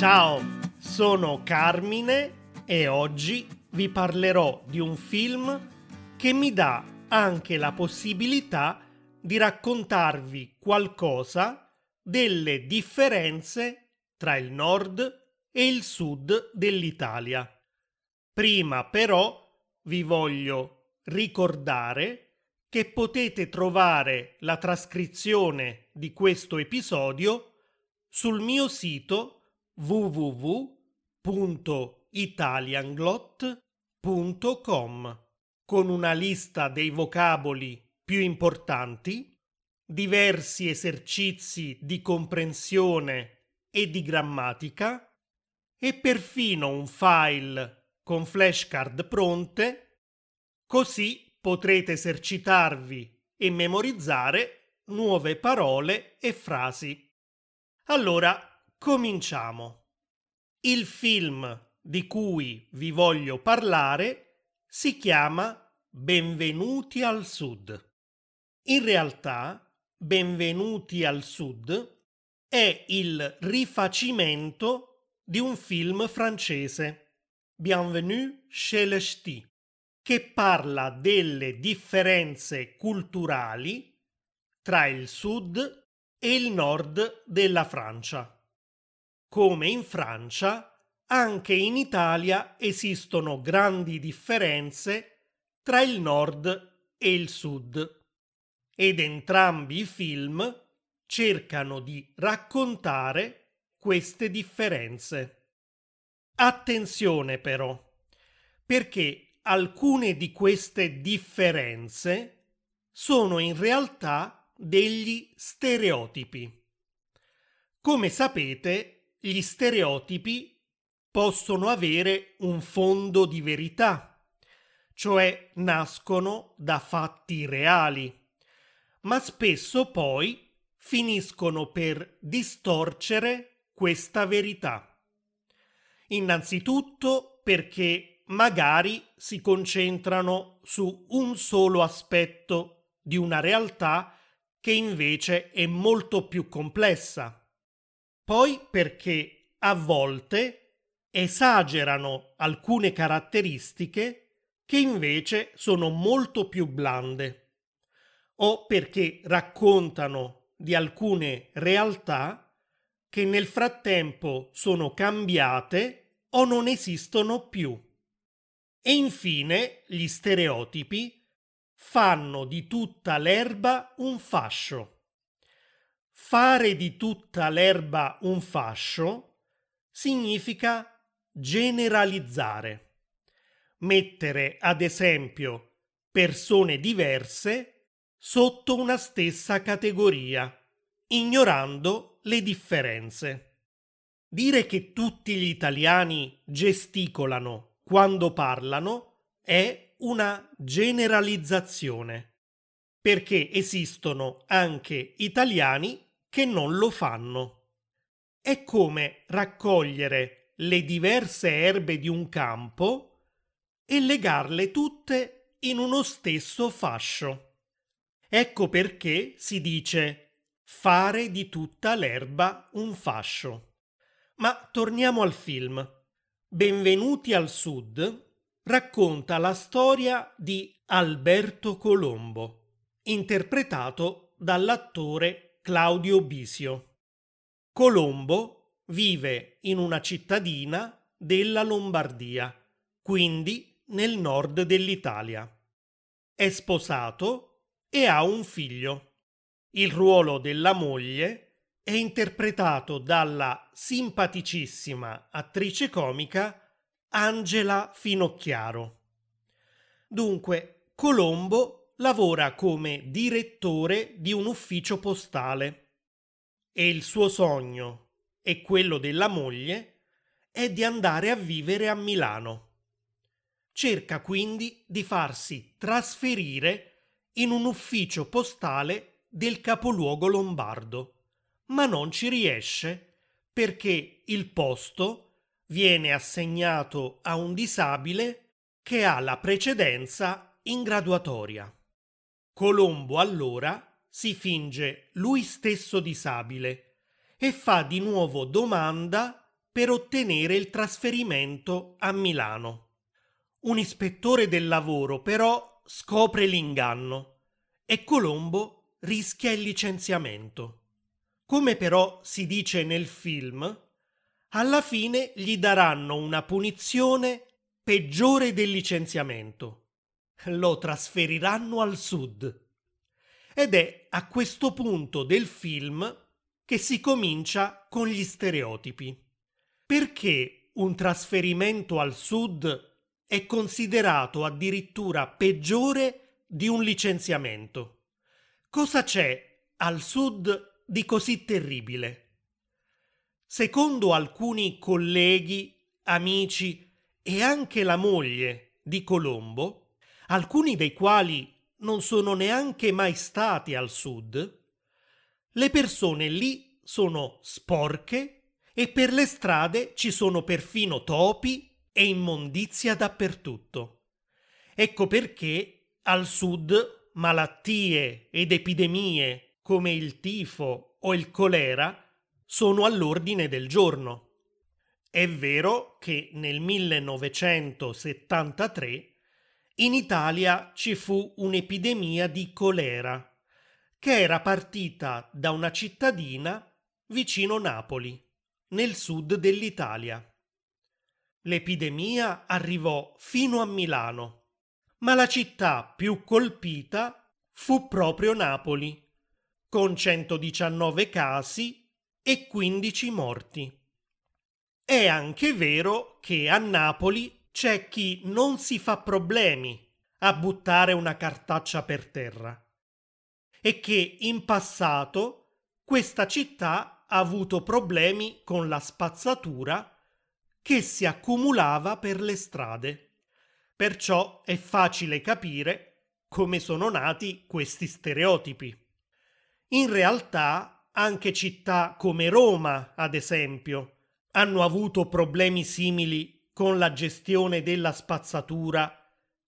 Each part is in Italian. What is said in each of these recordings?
Ciao, sono Carmine e oggi vi parlerò di un film che mi dà anche la possibilità di raccontarvi qualcosa delle differenze tra il nord e il sud dell'Italia. Prima però vi voglio ricordare che potete trovare la trascrizione di questo episodio sul mio sito www.italianglot.com con una lista dei vocaboli più importanti, diversi esercizi di comprensione e di grammatica e perfino un file con flashcard pronte, così potrete esercitarvi e memorizzare nuove parole e frasi. Allora, cominciamo. Il film di cui vi voglio parlare si chiama Benvenuti al Sud. In realtà, Benvenuti al Sud è il rifacimento di un film francese, Bienvenue chez les Ch'tis che parla delle differenze culturali tra il sud e il nord della Francia. Come in Francia, anche in Italia esistono grandi differenze tra il nord e il sud ed entrambi i film cercano di raccontare queste differenze. Attenzione però, perché alcune di queste differenze sono in realtà degli stereotipi. Come sapete, gli stereotipi possono avere un fondo di verità, cioè nascono da fatti reali, ma spesso poi finiscono per distorcere questa verità. Innanzitutto perché magari si concentrano su un solo aspetto di una realtà che invece è molto più complessa. Poi perché a volte esagerano alcune caratteristiche che invece sono molto più blande o perché raccontano di alcune realtà che nel frattempo sono cambiate o non esistono più. E infine gli stereotipi fanno di tutta l'erba un fascio. Fare di tutta l'erba un fascio significa generalizzare. Mettere ad esempio persone diverse sotto una stessa categoria, ignorando le differenze. Dire che tutti gli italiani gesticolano quando parlano è una generalizzazione, perché esistono anche italiani che non lo fanno. È come raccogliere le diverse erbe di un campo e legarle tutte in uno stesso fascio. Ecco perché si dice fare di tutta l'erba un fascio. Ma torniamo al film. Benvenuti al Sud racconta la storia di Alberto Colombo, interpretato dall'attore Claudio Bisio. Colombo vive in una cittadina della Lombardia, quindi nel nord dell'Italia. È sposato e ha un figlio. Il ruolo della moglie è interpretato dalla simpaticissima attrice comica Angela Finocchiaro. Dunque, Colombo lavora come direttore di un ufficio postale e il suo sogno e quello della moglie è di andare a vivere a Milano. Cerca quindi di farsi trasferire in un ufficio postale del capoluogo lombardo ma non ci riesce perché il posto viene assegnato a un disabile che ha la precedenza in graduatoria. Colombo allora si finge lui stesso disabile e fa di nuovo domanda per ottenere il trasferimento a Milano. Un ispettore del lavoro però scopre l'inganno e Colombo rischia il licenziamento. Come però si dice nel film, alla fine gli daranno una punizione peggiore del licenziamento. Lo trasferiranno al sud. Ed è a questo punto del film che si comincia con gli stereotipi. Perché un trasferimento al sud è considerato addirittura peggiore di un licenziamento? Cosa c'è al sud di così terribile? Secondo alcuni colleghi, amici e anche la moglie di Colombo, alcuni dei quali non sono neanche mai stati al sud, le persone lì sono sporche e per le strade ci sono perfino topi e immondizia dappertutto. Ecco perché al sud malattie ed epidemie come il tifo o il colera sono all'ordine del giorno. È vero che nel 1973 in Italia ci fu un'epidemia di colera che era partita da una cittadina vicino Napoli, nel sud dell'Italia. L'epidemia arrivò fino a Milano, ma la città più colpita fu proprio Napoli, con 119 casi e 15 morti. È anche vero che a Napoli c'è chi non si fa problemi a buttare una cartaccia per terra e che in passato questa città ha avuto problemi con la spazzatura che si accumulava per le strade. Perciò è facile capire come sono nati questi stereotipi. In realtà anche città come Roma, ad esempio, hanno avuto problemi simili con la gestione della spazzatura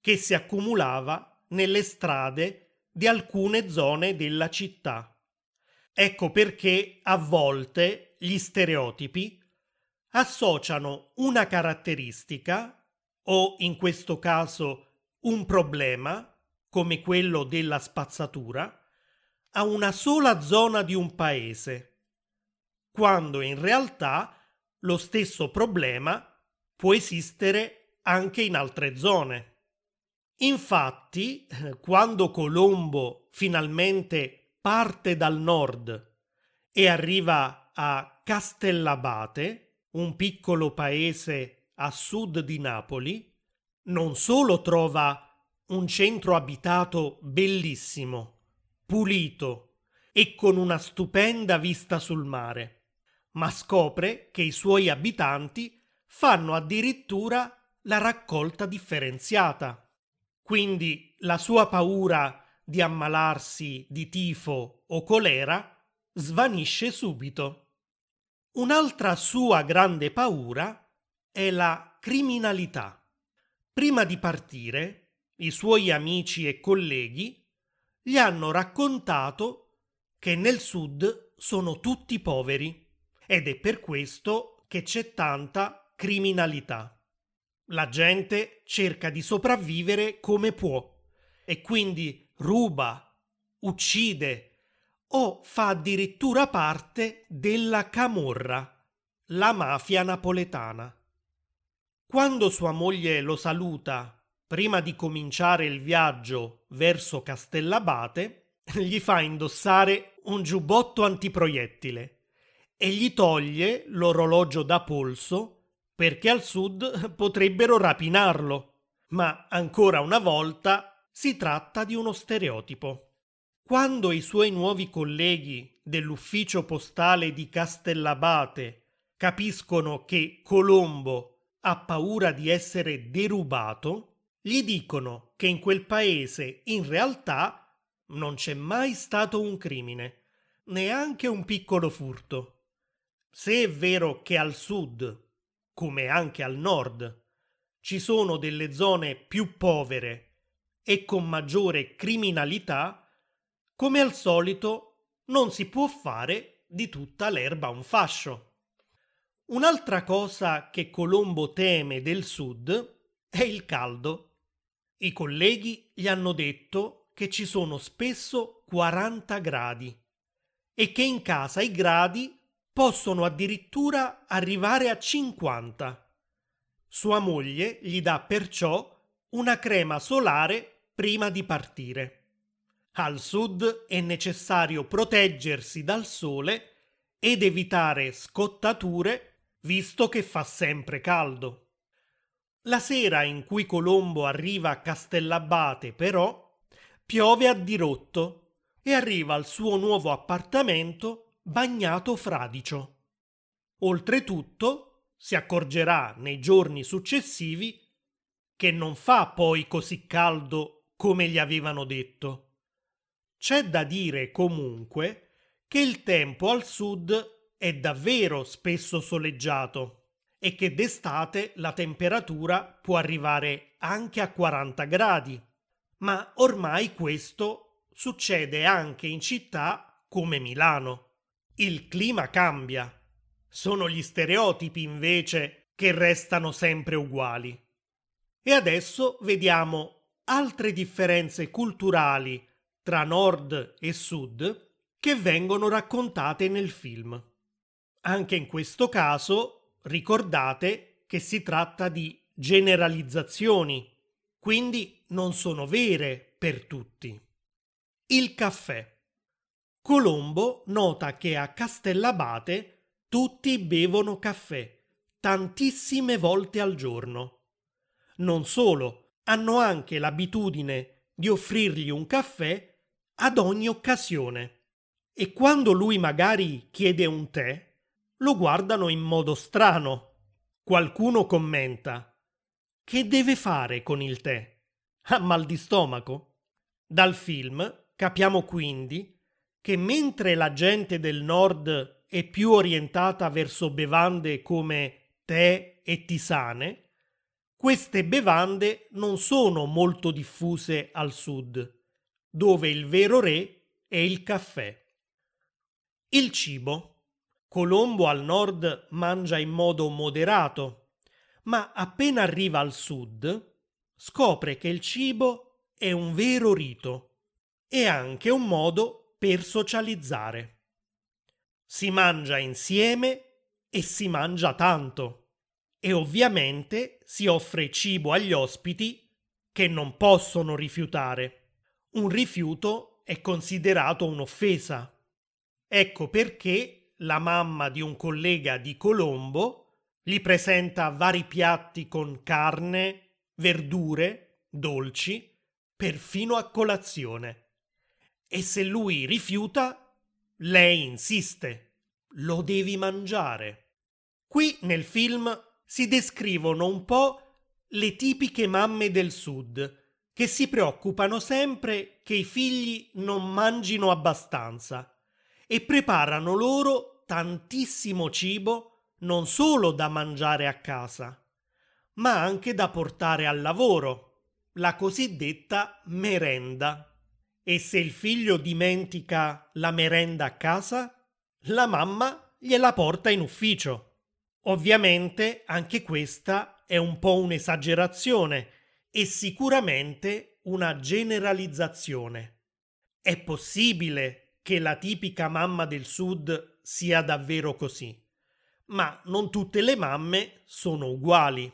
che si accumulava nelle strade di alcune zone della città. Ecco perché a volte gli stereotipi associano una caratteristica o in questo caso un problema, come quello della spazzatura, a una sola zona di un paese, quando in realtà lo stesso problema può esistere anche in altre zone. Infatti, quando Colombo finalmente parte dal nord e arriva a Castellabate, un piccolo paese a sud di Napoli, non solo trova un centro abitato bellissimo, pulito e con una stupenda vista sul mare, ma scopre che i suoi abitanti fanno addirittura la raccolta differenziata. Quindi la sua paura di ammalarsi di tifo o colera svanisce subito. Un'altra sua grande paura è la criminalità. Prima di partire, i suoi amici e colleghi gli hanno raccontato che nel sud sono tutti poveri ed è per questo che c'è tanta criminalità. La gente cerca di sopravvivere come può e quindi ruba, uccide o fa addirittura parte della camorra, la mafia napoletana. Quando sua moglie lo saluta prima di cominciare il viaggio verso Castellabate, gli fa indossare un giubbotto antiproiettile e gli toglie l'orologio da polso perché al sud potrebbero rapinarlo. Ma ancora una volta si tratta di uno stereotipo. Quando i suoi nuovi colleghi dell'ufficio postale di Castellabate capiscono che Colombo ha paura di essere derubato, gli dicono che in quel paese in realtà non c'è mai stato un crimine, neanche un piccolo furto. Se è vero che al sud, come anche al nord, ci sono delle zone più povere e con maggiore criminalità, come al solito non si può fare di tutta l'erba un fascio. Un'altra cosa che Colombo teme del sud è il caldo. I colleghi gli hanno detto che ci sono spesso 40 gradi e che in casa i gradi possono addirittura arrivare a 50. Sua moglie gli dà perciò una crema solare prima di partire. Al sud è necessario proteggersi dal sole ed evitare scottature visto che fa sempre caldo. La sera in cui Colombo arriva a Castellabate, però, piove a dirotto e arriva al suo nuovo appartamento bagnato fradicio. Oltretutto, si accorgerà nei giorni successivi che non fa poi così caldo come gli avevano detto. C'è da dire comunque che il tempo al sud è davvero spesso soleggiato e che d'estate la temperatura può arrivare anche a 40 gradi. Ma ormai questo succede anche in città come Milano. Il clima cambia. Sono gli stereotipi invece che restano sempre uguali. E adesso vediamo altre differenze culturali tra nord e sud che vengono raccontate nel film. Anche in questo caso ricordate che si tratta di generalizzazioni, quindi non sono vere per tutti. Il caffè. Colombo nota che a Castellabate tutti bevono caffè tantissime volte al giorno. Non solo, hanno anche l'abitudine di offrirgli un caffè ad ogni occasione. E quando lui magari chiede un tè, lo guardano in modo strano. Qualcuno commenta: Che deve fare con il tè? Ha mal di stomaco? Dal film capiamo quindi che mentre la gente del nord è più orientata verso bevande come tè e tisane, queste bevande non sono molto diffuse al sud dove il vero re è il caffè. Il cibo. Colombo al nord mangia in modo moderato, ma appena arriva al sud scopre che il cibo è un vero rito e anche un modo per socializzare. Si mangia insieme e si mangia tanto e ovviamente si offre cibo agli ospiti che non possono rifiutare un rifiuto è considerato un'offesa. Ecco perché la mamma di un collega di Colombo gli presenta vari piatti con carne, verdure, dolci, perfino a colazione. E se lui rifiuta, lei insiste. Lo devi mangiare. Qui nel film si descrivono un po' le tipiche mamme del sud, che si preoccupano sempre che i figli non mangino abbastanza e preparano loro tantissimo cibo non solo da mangiare a casa, ma anche da portare al lavoro, la cosiddetta merenda. E se il figlio dimentica la merenda a casa, la mamma gliela porta in ufficio. Ovviamente anche questa è un po' un'esagerazione e sicuramente una generalizzazione. È possibile che la tipica mamma del sud sia davvero così, ma non tutte le mamme sono uguali.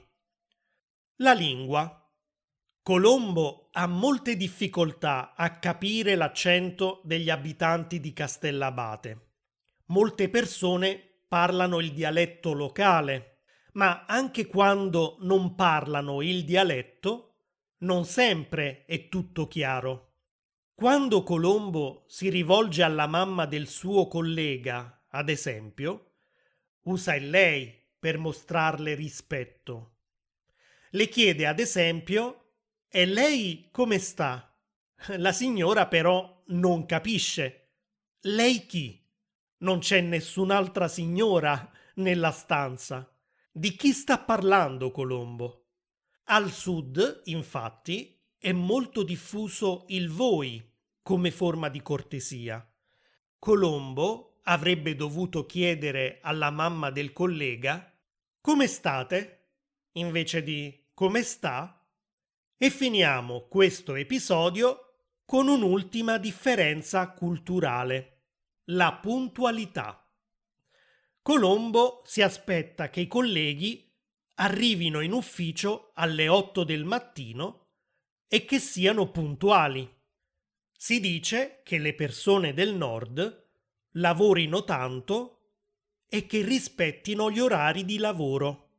La lingua. Colombo ha molte difficoltà a capire l'accento degli abitanti di Castellabate. Molte persone parlano il dialetto locale, ma anche quando non parlano il dialetto, non sempre è tutto chiaro. Quando Colombo si rivolge alla mamma del suo collega, ad esempio, usa il lei per mostrarle rispetto. Le chiede, ad esempio, e lei come sta? La signora però non capisce. Lei chi? Non c'è nessun'altra signora nella stanza. Di chi sta parlando Colombo? Al sud, infatti, è molto diffuso il voi come forma di cortesia. Colombo avrebbe dovuto chiedere alla mamma del collega come state invece di come sta? E finiamo questo episodio con un'ultima differenza culturale, la puntualità. Colombo si aspetta che i colleghi arrivino in ufficio alle 8 del mattino e che siano puntuali. Si dice che le persone del nord lavorino tanto e che rispettino gli orari di lavoro.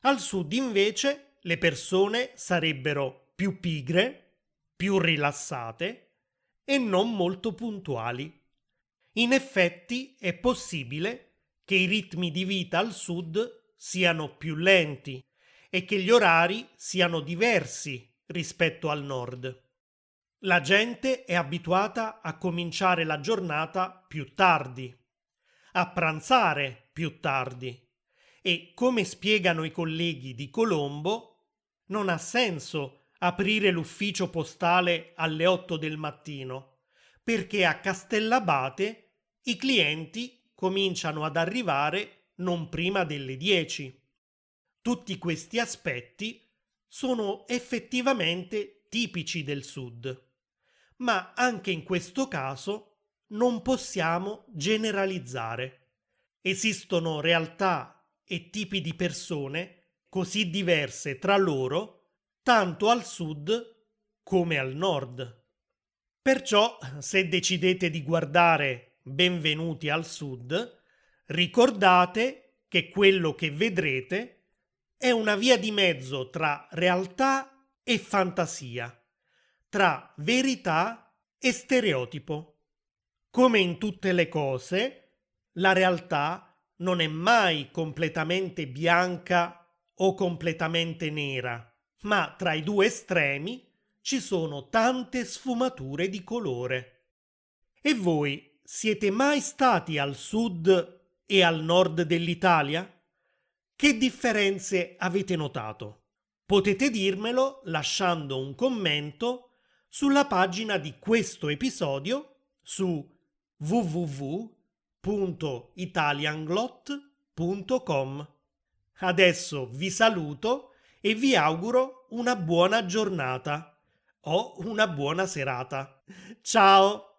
Al sud invece le persone sarebbero più pigre, più rilassate e non molto puntuali. In effetti è possibile che i ritmi di vita al sud siano più lenti e che gli orari siano diversi rispetto al nord. La gente è abituata a cominciare la giornata più tardi, a pranzare più tardi e, come spiegano i colleghi di Colombo, non ha senso aprire l'ufficio postale alle 8 del mattino, perché a Castellabate i clienti cominciano ad arrivare non prima delle 10. Tutti questi aspetti sono effettivamente tipici del Sud, ma anche in questo caso non possiamo generalizzare. Esistono realtà e tipi di persone così diverse tra loro, tanto al sud come al nord. Perciò, se decidete di guardare Benvenuti al Sud, ricordate che quello che vedrete è una via di mezzo tra realtà e fantasia, tra verità e stereotipo. Come in tutte le cose, la realtà non è mai completamente bianca o completamente nera, ma tra i due estremi ci sono tante sfumature di colore. E voi siete mai stati al sud e al nord dell'Italia? Che differenze avete notato? Potete dirmelo lasciando un commento sulla pagina di questo episodio su www.italianglot.com. Adesso vi saluto e vi auguro una buona giornata o una buona serata. Ciao!